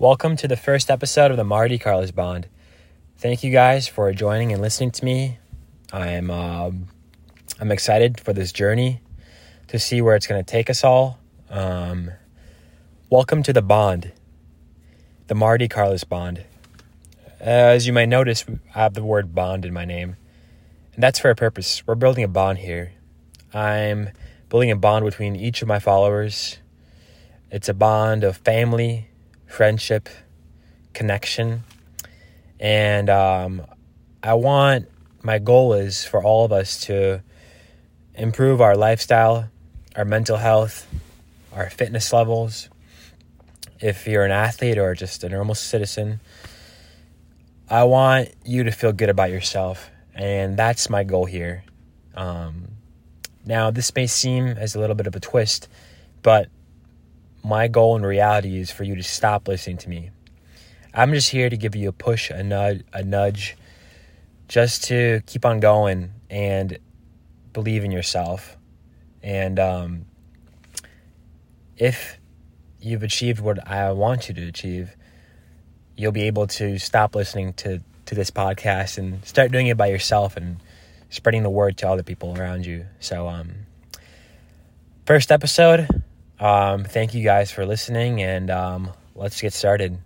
Welcome to the first episode of the Marty Karlis Bond. Thank you guys for joining and listening to me. I'm uh, I'm excited for this journey to see where it's going to take us all. Um, welcome to the Bond, the Marty Karlis Bond. As you might notice, I have the word bond in my name, and that's for a purpose. We're building a bond here. I'm building a bond between each of my followers. It's a bond of family, friendship, connection. And um, I want, my goal is for all of us to improve our lifestyle, our mental health, our fitness levels. If you're an athlete or just a normal citizen, I want you to feel good about yourself. And that's my goal here. Um, now, this may seem as a little bit of a twist, but my goal in reality is for you to stop listening to me. I'm just here to give you a push, a nudge, a nudge, just to keep on going and believe in yourself. And um, if you've achieved what I want you to achieve, you'll be able to stop listening to, to this podcast and start doing it by yourself and spreading the word to other people around you. So, um, first episode, um, thank you guys for listening, and um, let's get started.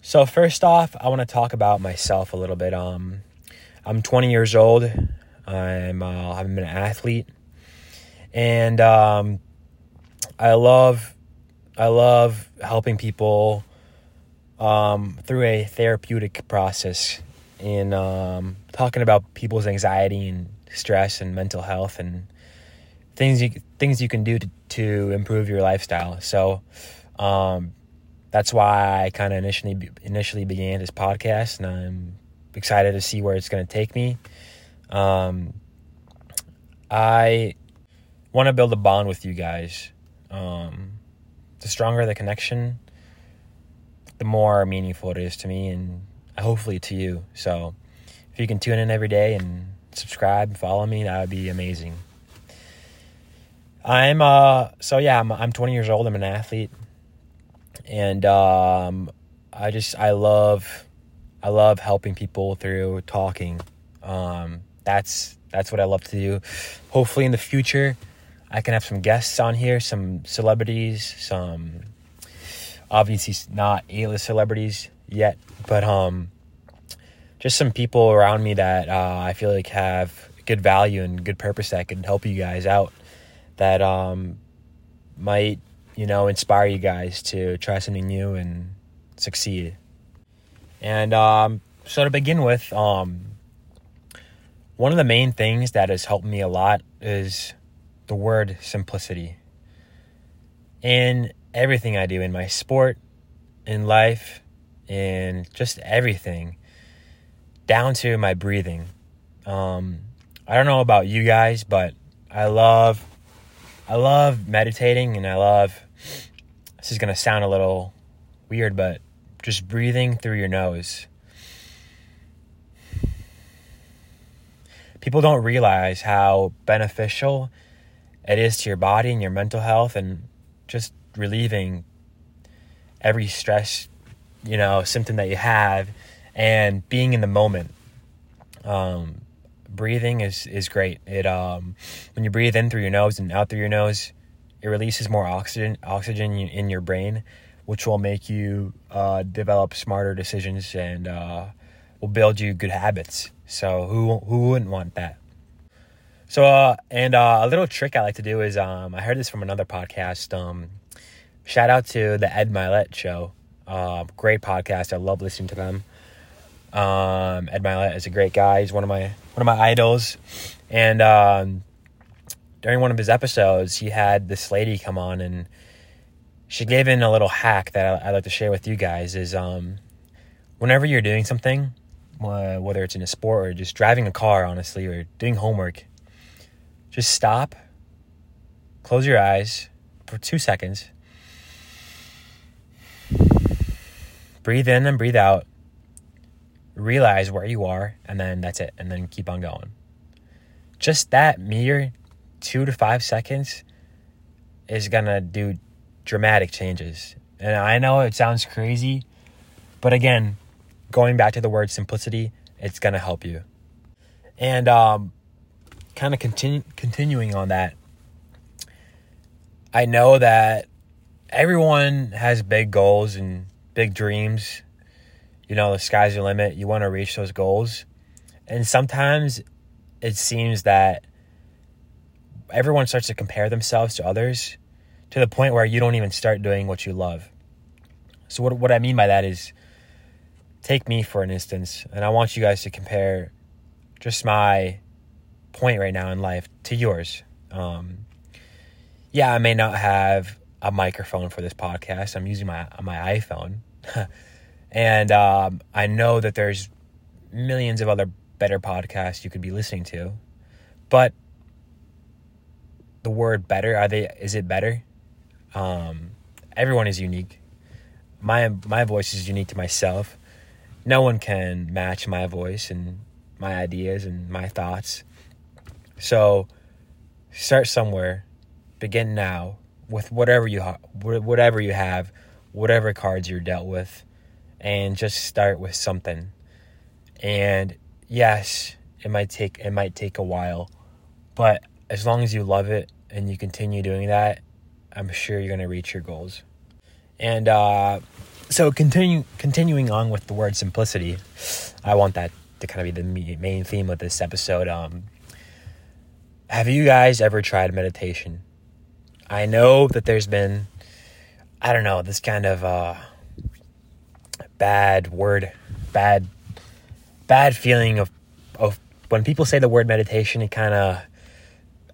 So, first off, I want to talk about myself a little bit. Um, I'm 20 years old. I'm uh, I'm an athlete, and um, I love I love helping people um, through a therapeutic process in um, talking about people's anxiety and stress and mental health and things you things you can do to, to improve your lifestyle. So um, that's why I kind of initially initially began this podcast, and I'm excited to see where it's going to take me. Um, I want to build a bond with you guys. Um, the stronger the connection, the more meaningful it is to me, and hopefully to you. So if you can tune in every day and subscribe and follow me, that would be amazing. I'm uh so yeah, I'm I'm 20 years old. I'm an athlete. And um I just I love I love helping people through talking. Um that's that's what I love to do. Hopefully in the future I can have some guests on here, some celebrities, some obviously not A-list celebrities yet, but um just some people around me that uh, I feel like have good value and good purpose that can help you guys out. That um, might you know inspire you guys to try something new and succeed. And um, so to begin with, um, one of the main things that has helped me a lot is the word simplicity. In everything I do, in my sport, in life, in just everything down to my breathing. Um, I don't know about you guys, but I love, I love meditating, and I love. This is gonna sound a little weird, but just breathing through your nose. People don't realize how beneficial it is to your body and your mental health, and just relieving every stress, you know, symptom that you have and being in the moment. Um, breathing is is great. It um, when you breathe in through your nose and out through your nose, it releases more oxygen oxygen in your brain, which will make you uh, develop smarter decisions and uh, will build you good habits. So who who wouldn't want that? So uh, and uh, a little trick I like to do is um, I heard this from another podcast. Um, shout out to the Ed Mylett show. Uh, great podcast. I love listening to them. Um, Ed Mylett is a great guy. He's one of my one of my idols. And um, during one of his episodes, he had this lady come on, and she gave in a little hack that I, would like to share with you guys. Is um, whenever you're doing something, whether it's in a sport or just driving a car, honestly, or doing homework, just stop, close your eyes for two seconds, breathe in and breathe out realize where you are, and then that's it, and then keep on going. Just that mere two to five seconds is gonna do dramatic changes. And I know it sounds crazy, But again, going back to the word simplicity, it's to help you. And um, kind of continue, continuing on that, I know that everyone has big goals and big dreams. You know, the sky's the limit. You want to reach those goals. And sometimes it seems that everyone starts to compare themselves to others to the point where you don't even start doing what you love. So, what, what I mean by that is take me for an instance, and I want you guys to compare just my point right now in life to yours. Um, yeah, I may not have a microphone for this podcast. I'm using my my iPhone, and um, I know that there's millions of other better podcasts you could be listening to, but the word better are they? Is it better? Um, everyone is unique. My my voice is unique to myself. No one can match my voice and my ideas and my thoughts. So start somewhere. Begin now with whatever you ha- whatever you have, whatever cards you're dealt with, and just start with something. And yes, it might take it might take a while, but as long as you love it and you continue doing that, I'm sure you're going to reach your goals. And uh, so continue continuing on with the word simplicity, I want that to kind of be the main theme of this episode. Um, have you guys ever tried meditation? I know that there's been, I don't know, this kind of uh, bad word, bad, bad feeling of, of when people say the word meditation. It kind of,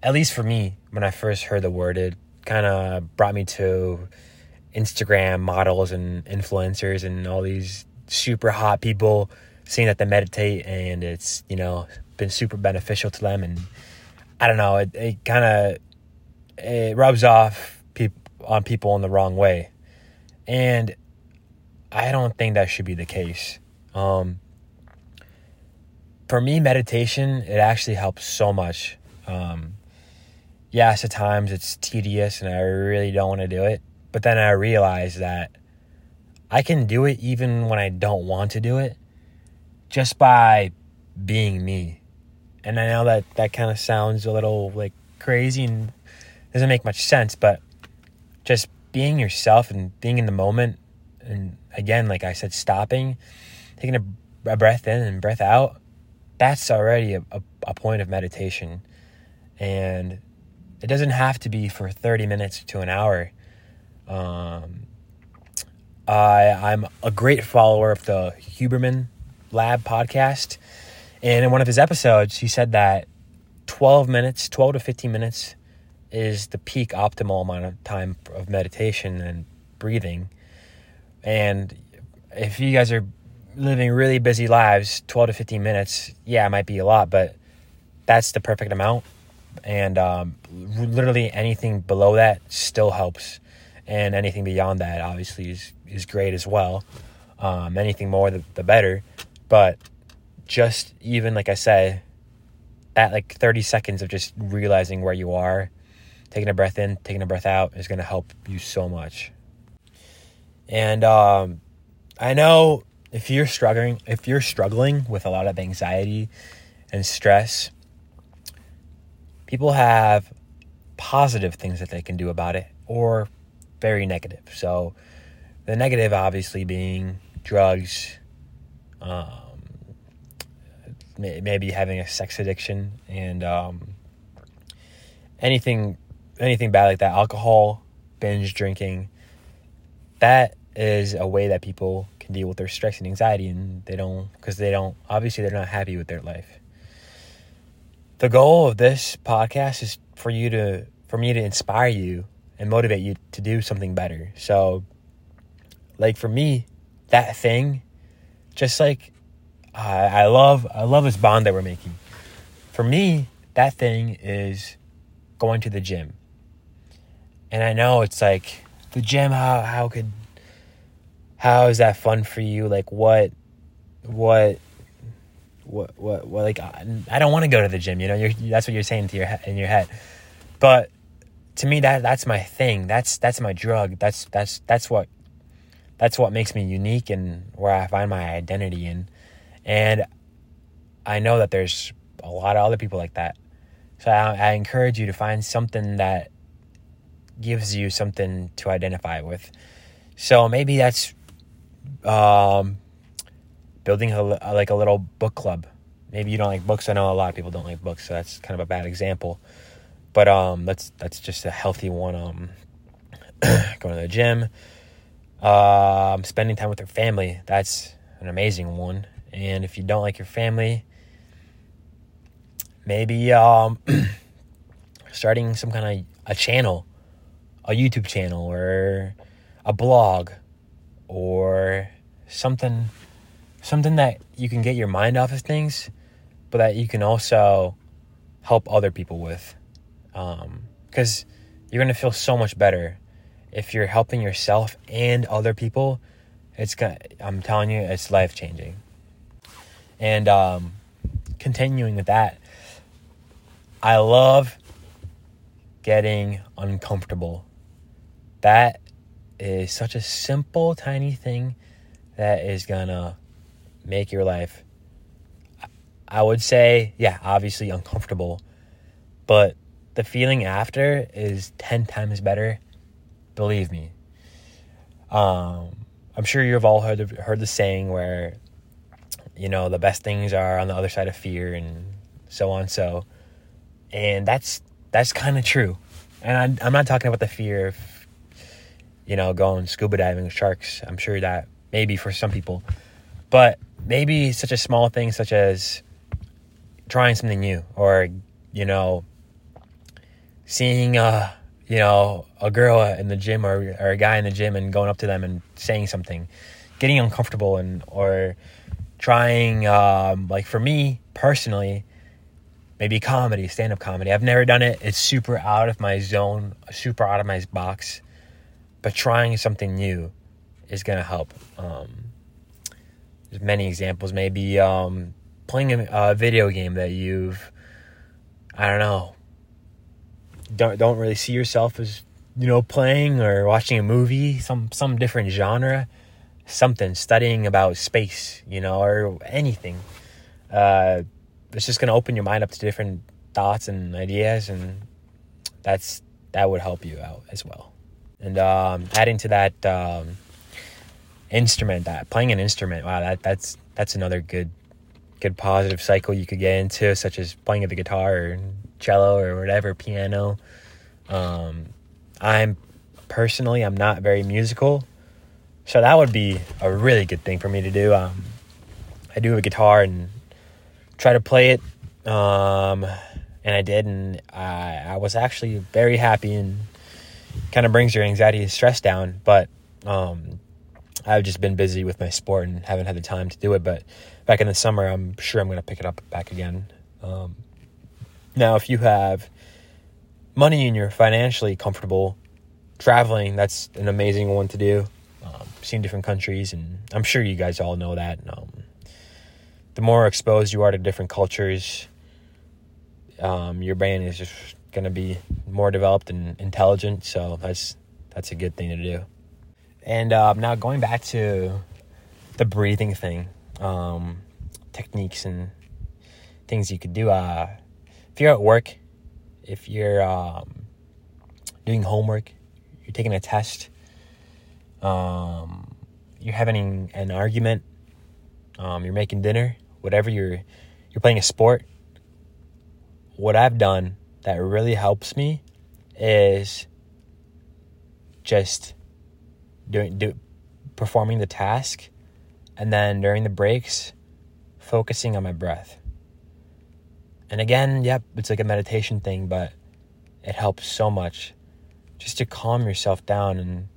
at least for me, when I first heard the word, it kind of brought me to Instagram models and influencers and all these super hot people seeing that they meditate and it's you know been super beneficial to them and I don't know it, it kind of it rubs off peop- on people in the wrong way. And I don't think that should be the case. Um, for me, meditation, it actually helps so much. Um, yes, at times it's tedious and I really don't want to do it. But then I realize that I can do it even when I don't want to do it just by being me. And I know that that kind of sounds a little like crazy and doesn't make much sense, but just being yourself and being in the moment, and again, like I said, stopping, taking a, a breath in and breath out, that's already a, a, a point of meditation. And it doesn't have to be for 30 minutes to an hour. Um, I, I'm a great follower of the Huberman Lab podcast. And in one of his episodes, he said that 12 minutes, 12 to 15 minutes is the peak optimal amount of time of meditation and breathing. And if you guys are living really busy lives, 12 to 15 minutes, yeah, it might be a lot, but that's the perfect amount. And um, literally anything below that still helps. And anything beyond that, obviously, is, is great as well. Um, anything more, the, the better. But just even, like I said, that like 30 seconds of just realizing where you are taking a breath in, taking a breath out is going to help you so much. And um, I know if you're struggling, if you're struggling with a lot of anxiety and stress, people have positive things that they can do about it or very negative. So the negative obviously being drugs, um, maybe having a sex addiction and um, anything anything bad like that, alcohol, binge drinking, that is a way that people can deal with their stress and anxiety and they don't because they don't obviously they're not happy with their life. The goal of this podcast is for you to for me to inspire you and motivate you to do something better. So like for me, that thing just like I, I love I love this bond that we're making. For me, that thing is going to the gym. And I know it's like the gym. How how could how is that fun for you? Like what what what what, what like I don't want to go to the gym. You know, you're, that's what you're saying to your in your head. But to me, that that's my thing. That's that's my drug. That's that's that's what that's what makes me unique and where I find my identity in. And I know that there's a lot of other people like that. So I, I encourage you to find something that gives you something to identify with. So maybe that's um, building a, like a little book club. Maybe you don't like books. I know a lot of people don't like books, so that's kind of a bad example. But um, that's that's just a healthy one. Um, going to the gym, um, spending time with your family. That's an amazing one. And if you don't like your family, maybe um, starting some kind of a channel, a YouTube channel, or a blog, or something, something that you can get your mind off of things, but that you can also help other people with, because um, you're gonna feel so much better if you're helping yourself and other people, it's gonna, I'm telling you, it's life changing. And um, continuing with that, I love getting uncomfortable. That is such a simple, tiny thing that is gonna make your life. I would say, yeah, obviously uncomfortable, but the feeling after is 10 times better Believe me. Um, I'm sure you've all heard the, heard the saying where, you know, the best things are on the other side of fear and so on. So, and that's that's kind of true. And I, I'm not talking about the fear of, you know, going scuba diving with sharks. I'm sure that maybe for some people, but maybe such a small thing such as trying something new or you know seeing uh you know, a girl in the gym or, or a guy in the gym and going up to them and saying something, getting uncomfortable and or trying um, like for me personally, maybe comedy, stand up comedy. I've never done it. It's super out of my zone, super out of my box. But trying something new is gonna help. Um, there's many examples. Maybe um, playing a, a video game that you've, I don't know, don't don't really see yourself as you know playing or watching a movie, some some different genre, something studying about space, you know, or anything. Uh, it's just gonna open your mind up to different thoughts and ideas, and that's that would help you out as well. And um, adding to that um, instrument, that playing an instrument, wow, that that's that's another good good positive cycle you could get into, such as playing the guitar or cello or whatever, piano. Um, I'm personally, I'm not very musical, so that would be a really good thing for me to do. Um, I do have a guitar and try to play it, um, and I did, and I, I was actually very happy and kind of brings your anxiety and stress down. But um, I've just been busy with my sport and haven't had the time to do it. But back in the summer, I'm sure I'm going to pick it up back again. Um, now, if you have money and you're financially comfortable, traveling, that's an amazing one to do. Um, seeing different countries, and I'm sure you guys all know that. Um, the more exposed you are to different cultures, um, your brain is just going to be more developed and intelligent. So that's that's a good thing to do. And uh, now going back to the breathing thing, um, techniques and things you could do. Uh, if you're at work, if you're um, doing homework, you're taking a test, um, you're having an argument, um, you're making dinner, whatever you're you're playing a sport. What I've done that really helps me is just doing do performing the task and then during the breaks focusing on my breath and again, yep, it's like a meditation thing, but it helps so much just to calm yourself down and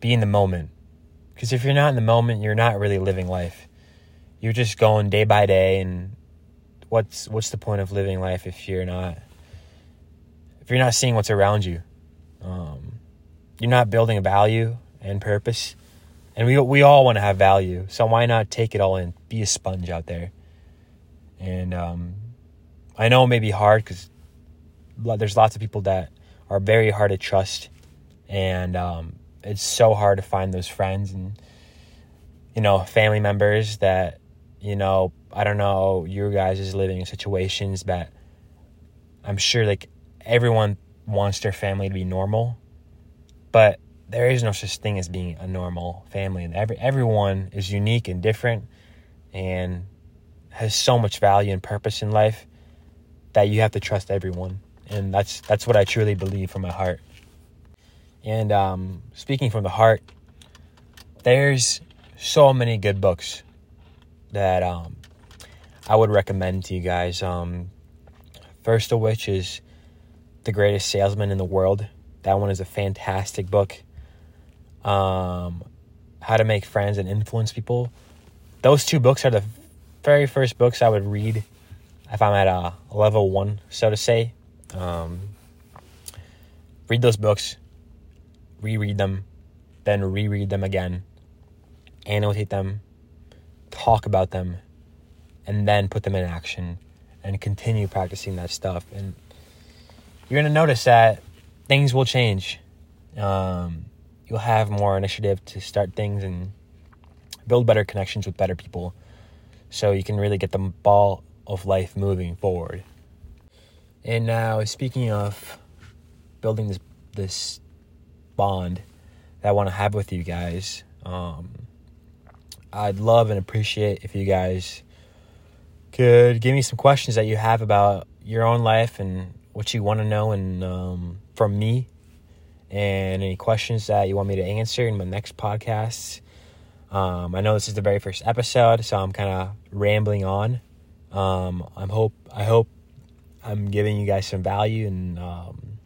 be in the moment. Because if you're not in the moment, you're not really living life. You're just going day by day, and what's what's the point of living life if you're not if you're not seeing what's around you? Um, you're not building value and purpose, and we we all want to have value. So why not take it all in? Be a sponge out there, and um, I know it may be hard because there's lots of people that are very hard to trust, and um, it's so hard to find those friends and you know family members that you know I don't know your guys is living in situations that I'm sure like everyone wants their family to be normal, but there is no such thing as being a normal family. And every everyone is unique and different, and has so much value and purpose in life that you have to trust everyone. And that's that's what I truly believe from my heart. And um, speaking from the heart, there's so many good books that um, I would recommend to you guys. Um, first of which is The Greatest Salesman in the World. That one is a fantastic book. Um, How to Make Friends and Influence People. Those two books are the very first books I would read if I'm at a level one, so to say. Um, read those books, reread them, then reread them again, annotate them, talk about them, and then put them in action and continue practicing that stuff. And you're going to notice that things will change. Um, you'll have more initiative to start things and build better connections with better people so you can really get the ball of life moving forward. And now, speaking of building this this bond that I want to have with you guys, um, I'd love and appreciate if you guys could give me some questions that you have about your own life and what you want to know and um, from me and any questions that you want me to answer in my next podcast. Um, I know this is the very first episode, so I'm kind of rambling on. Um, I'm hope I hope I'm giving you guys some value and um,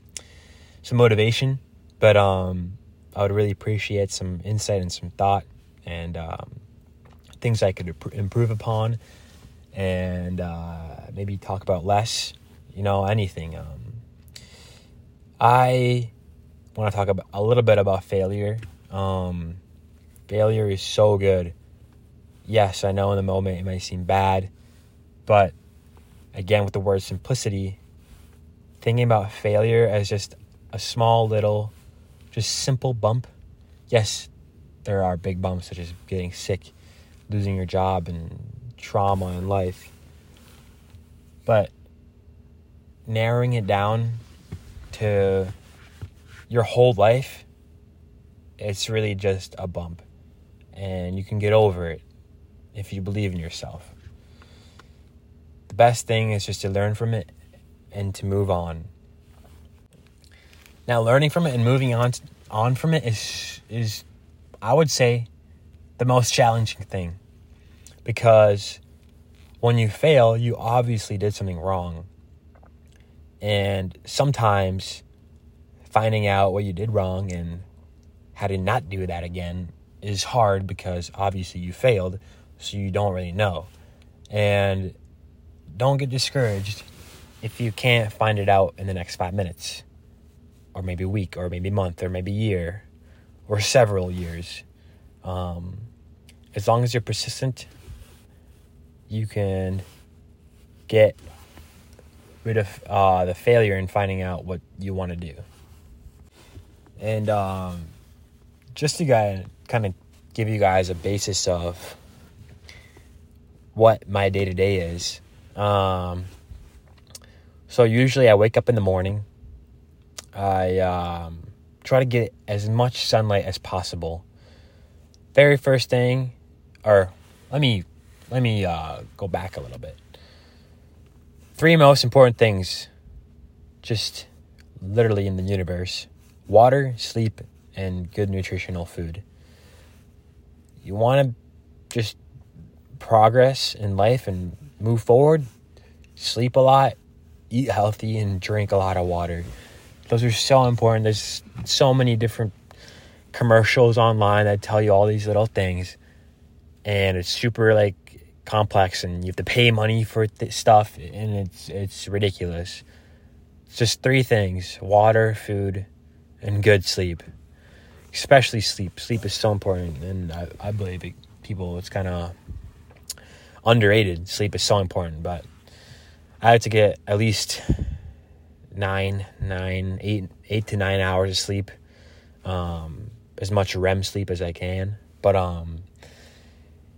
some motivation, but um, I would really appreciate some insight and some thought and um, things I could improve upon and uh, maybe talk about less, you know, anything. Um, I want to talk about a little bit about failure. Um, failure is so good. Yes, I know in the moment it may seem bad, but again, with the word simplicity, thinking about failure as just a small little, just simple bump. Yes, there are big bumps such as getting sick, losing your job, and trauma in life. But narrowing it down to your whole life, it's really just a bump. And you can get over it if you believe in yourself the best thing is just to learn from it and to move on. Now, learning from it and moving on on from it is is I would say the most challenging thing because when you fail, you obviously did something wrong. And sometimes finding out what you did wrong and how to not do that again is hard because obviously you failed, so you don't really know. And don't get discouraged if you can't find it out in the next five minutes, or maybe a week, or maybe a month, or maybe a year, or several years. Um, as long as you're persistent, you can get rid of uh, the failure in finding out what you want to do. And um, just to kind of give you guys a basis of what my day to day is, um, so usually I wake up in the morning. I um, try to get as much sunlight as possible. Very first thing, or let me let me uh, go back a little bit. Three most important things, just literally in the universe: water, sleep, and good nutritional food. You want to just progress in life and move forward, sleep a lot, eat healthy, and drink a lot of water. Those are so important. There's so many different commercials online that tell you all these little things, and it's super like complex, and you have to pay money for th- stuff, and it's it's ridiculous. It's just three things: water, food, and good sleep. Especially sleep. Sleep is so important, and I, I believe it, people it's kind of underrated. Sleep is so important, but I had to get at least nine, nine, eight, eight to nine hours of sleep. Um, as much REM sleep as I can. But um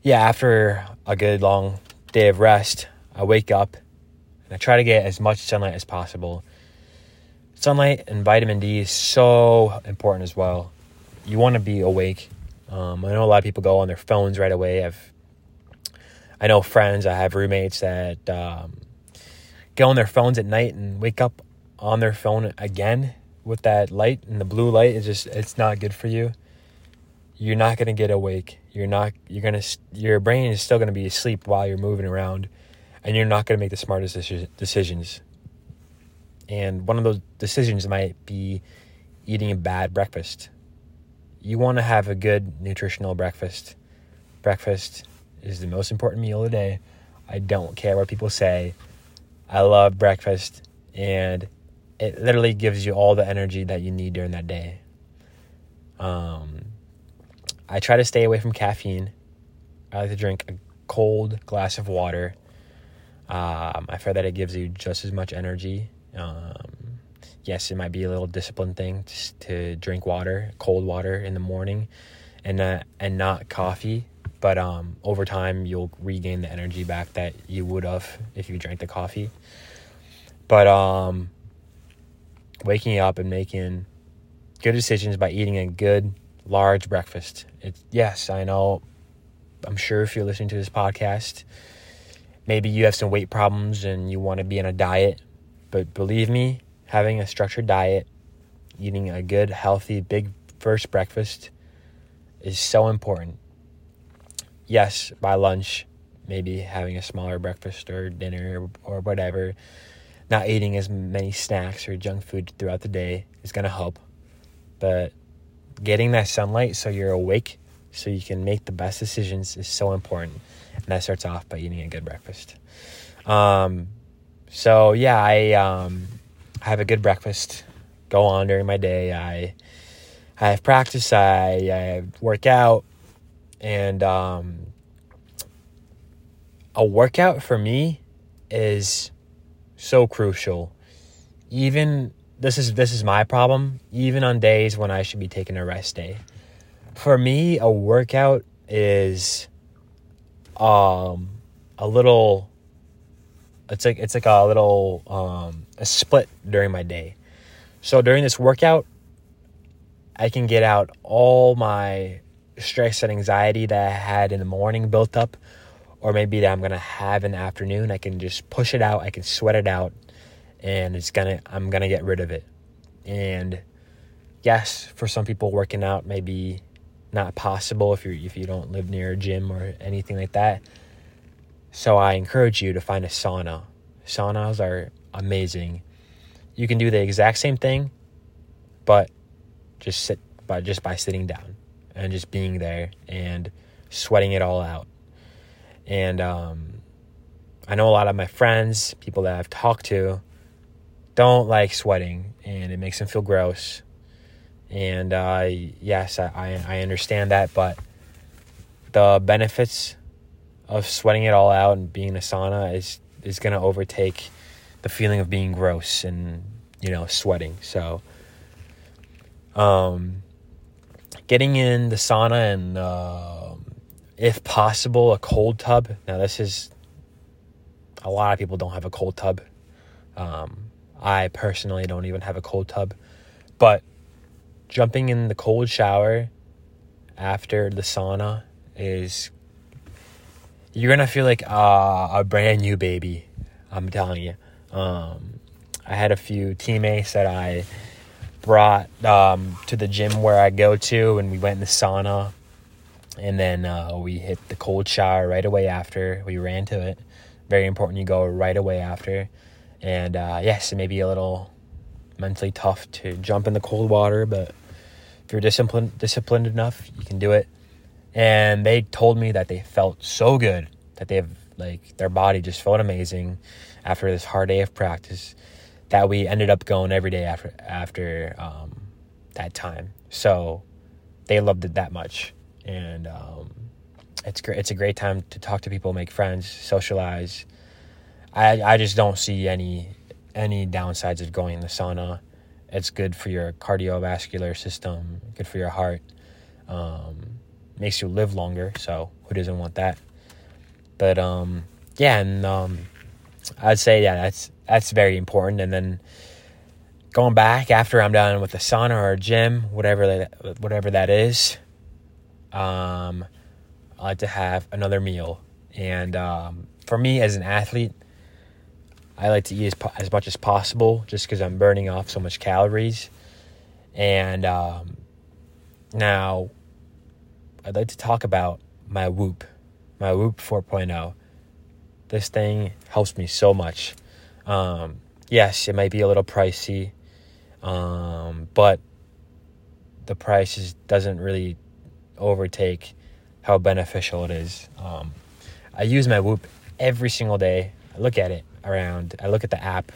yeah, after a good long day of rest, I wake up and I try to get as much sunlight as possible. Sunlight and vitamin D is so important as well. You want to be awake. Um, I know a lot of people go on their phones right away. I've I know friends, I have roommates that um, get on their phones at night and wake up on their phone again with that light and the blue light is just it's not good for you you're not going to get awake. You're not you're going to your brain is still going to be asleep while you're moving around and you're not going to make the smartest decisions. And one of those decisions might be eating a bad breakfast. You want to have a good nutritional breakfast. Breakfast is the most important meal of the day. I don't care what people say. I love breakfast and it literally gives you all the energy that you need during that day. Um, I try to stay away from caffeine. I like to drink a cold glass of water. Um, I find that it gives you just as much energy. Um, yes, it might be a little discipline thing to, drink water, cold water in the morning, and not, and not coffee. But um, over time, you'll regain the energy back that you would have if you drank the coffee. But um, waking up and making good decisions by eating a good large breakfast. It's yes, I know. I'm sure if you're listening to this podcast, maybe you have some weight problems and you want to be on a diet, but believe me, having a structured diet, eating a good healthy big first breakfast is so important. Yes, by lunch, maybe having a smaller breakfast or dinner or whatever not eating as many snacks or junk food throughout the day is going to help. But getting that sunlight so you're awake so you can make the best decisions is so important. And that starts off by eating a good breakfast. Um, so yeah, I um, have a good breakfast. Go on during my day. I I have practice. I, I work out, and um, a workout for me is so crucial. Even this is this is my problem. Even on days when I should be taking a rest day, for me, a workout is um a little. It's like it's like a little um a split during my day. So during this workout, I can get out all my stress and anxiety that I had in the morning built up or maybe that I'm gonna have in the afternoon. I can just push it out. I can sweat it out, and it's gonna. I'm gonna get rid of it. And yes, for some people, working out may be not possible if you if you don't live near a gym or anything like that. So I encourage you to find a sauna. Saunas are amazing. You can do the exact same thing, but just sit by just by sitting down and just being there and sweating it all out. And um, I know a lot of my friends, people that I've talked to, don't like sweating and it makes them feel gross. And uh, yes, I, I understand that, but the benefits of sweating it all out and being in a sauna is, is going to overtake the feeling of being gross and, you know, sweating. So, um, getting in the sauna and, uh, if possible, a cold tub. Now, this is a lot of people don't have a cold tub. Um, I personally don't even have a cold tub, but jumping in the cold shower after the sauna is you're gonna feel like uh, a brand new baby. I'm telling you. Um, I had a few teammates that I brought um, to the gym where I go to, and we went in the sauna and then uh, we hit the cold shower right away after. We ran to it. Very important you go right away after. And uh, yes, it may be a little mentally tough to jump in the cold water, but if you're disciplined disciplined enough, you can do it. And they told me that they felt so good that they have like their body just felt amazing after this hard day of practice that we ended up going every day after after um, that time. So they loved it that much and um, it's great. It's a great time to talk to people, make friends, socialize. I I just don't see any any downsides of going in the sauna. It's good for your cardiovascular system, good for your heart. Um, makes you live longer, so who doesn't want that? But um, yeah, and um, I'd say yeah, that's that's very important. And then going back after I'm done with the sauna or gym, whatever that whatever that is, um, I like to have another meal. And um, for me as an athlete, I like to eat as, as much as possible just because I'm burning off so much calories. And um, now I'd like to talk about my Whoop, my Whoop 4.0. This thing helps me so much. Um, yes, it might be a little pricey, um, but the price is, doesn't really overtake how beneficial it is. Um, I use my Whoop every single day. I look at it around. I look at the app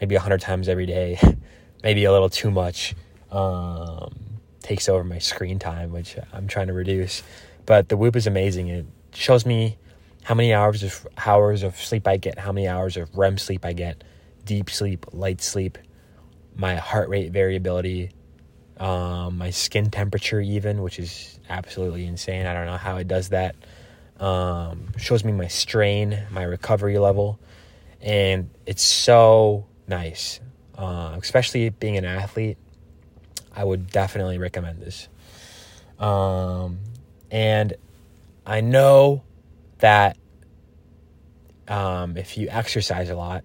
maybe a hundred times every day, maybe a little too much. Um, takes over my screen time, which I'm trying to reduce. But the Whoop is amazing. It shows me how many hours of hours of sleep I get, how many hours of REM sleep I get, deep sleep, light sleep, my heart rate variability, um, my skin temperature even, which is absolutely insane. I don't know how it does that. Um, shows me my strain, my recovery level, and it's so nice. Uh, especially being an athlete, I would definitely recommend this. Um, and I know that um, if you exercise a lot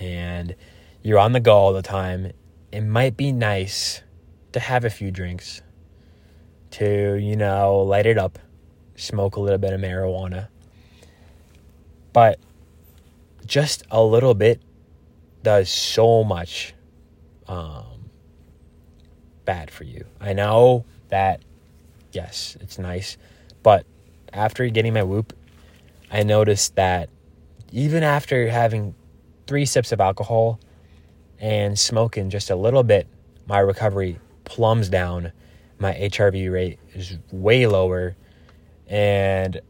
and you're on the go all the time, it might be nice to have a few drinks to, you know, light it up, smoke a little bit of marijuana. But just a little bit does so much um, bad for you. I know that, yes, it's nice, but after getting my whoop, I noticed that even after having three sips of alcohol and smoking just a little bit, my recovery plumbs down. My HRV rate is way lower, and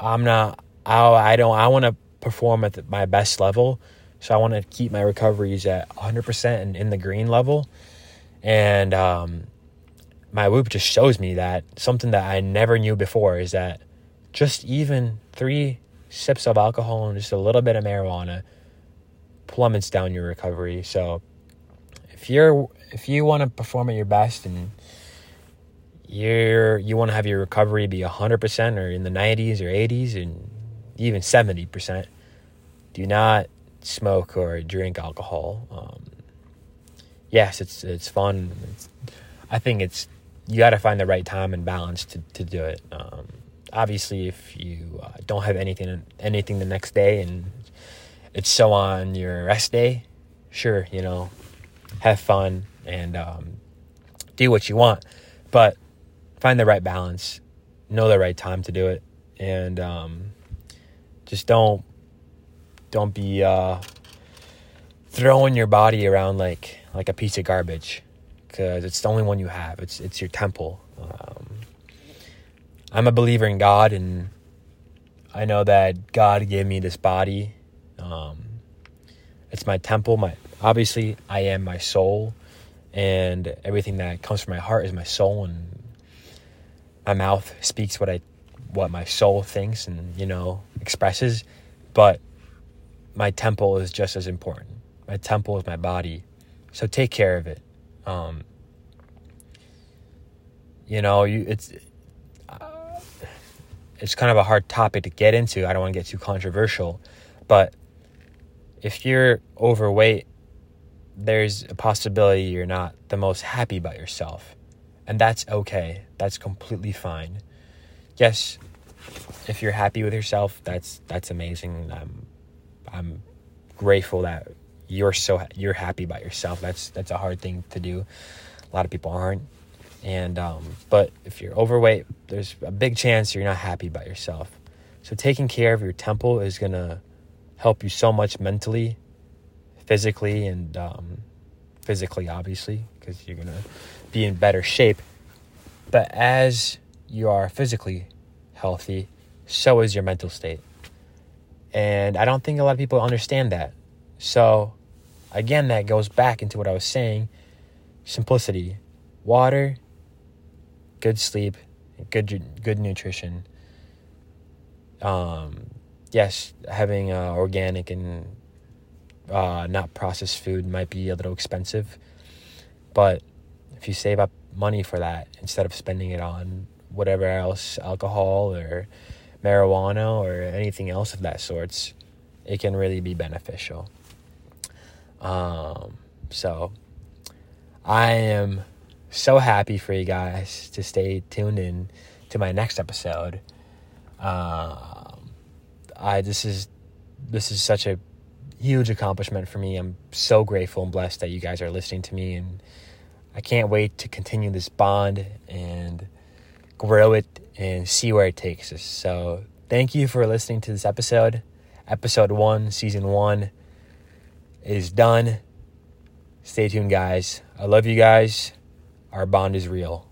I'm not. I, I don't. I want to perform at my best level, so I want to keep my recoveries at 100% and in the green level. And um, my whoop just shows me that something that I never knew before is that just even three sips of alcohol and just a little bit of marijuana plummets down your recovery. So if you're if you want to perform at your best and you're you want to have your recovery be 100% or in the 90s or 80s and even 70%, do not smoke or drink alcohol. Um, yes, it's it's fun. It's, I think it's you got to find the right time and balance to to do it. Um, obviously, if you uh, don't have anything anything the next day and it's so on your rest day, sure, you know, have fun and um, do what you want, but find the right balance, know the right time to do it, and um, just don't don't be uh, throwing your body around like like a piece of garbage because it's the only one you have. It's it's your temple. Um, I'm a believer in God, and I know that God gave me this body. Um, it's my temple. My obviously, I am my soul, and everything that comes from my heart is my soul, and my mouth speaks what I what my soul thinks and you know expresses. But my temple is just as important. My temple is my body, so take care of it. Um, you know, you it's uh, it's kind of a hard topic to get into. I don't want to get too controversial, but if you're overweight, there's a possibility you're not the most happy about yourself. And that's okay. That's completely fine. Yes, if you're happy with yourself, that's that's amazing. I'm I'm grateful that you're so you're happy about yourself. That's that's a hard thing to do. A lot of people aren't. And um, but if you're overweight, there's a big chance you're not happy about yourself. So taking care of your temple is gonna help you so much mentally, physically, and um, physically, obviously, because you're gonna be in better shape. But as you are physically healthy, so is your mental state. And I don't think a lot of people understand that. So again, that goes back into what I was saying simplicity, water, good sleep, good good nutrition. Um, yes, having uh, organic and uh, not processed food might be a little expensive, but if you save up money for that instead of spending it on whatever else, alcohol or marijuana or anything else of that sorts, it can really be beneficial. Um, so I am so happy for you guys to stay tuned in to my next episode. Um, I this is this is such a huge accomplishment for me. I'm so grateful and blessed that you guys are listening to me, and I can't wait to continue this bond and grow it and see where it takes us. So, thank you for listening to this episode. Episode one, season one is done. Stay tuned, guys. I love you guys. Our bond is real.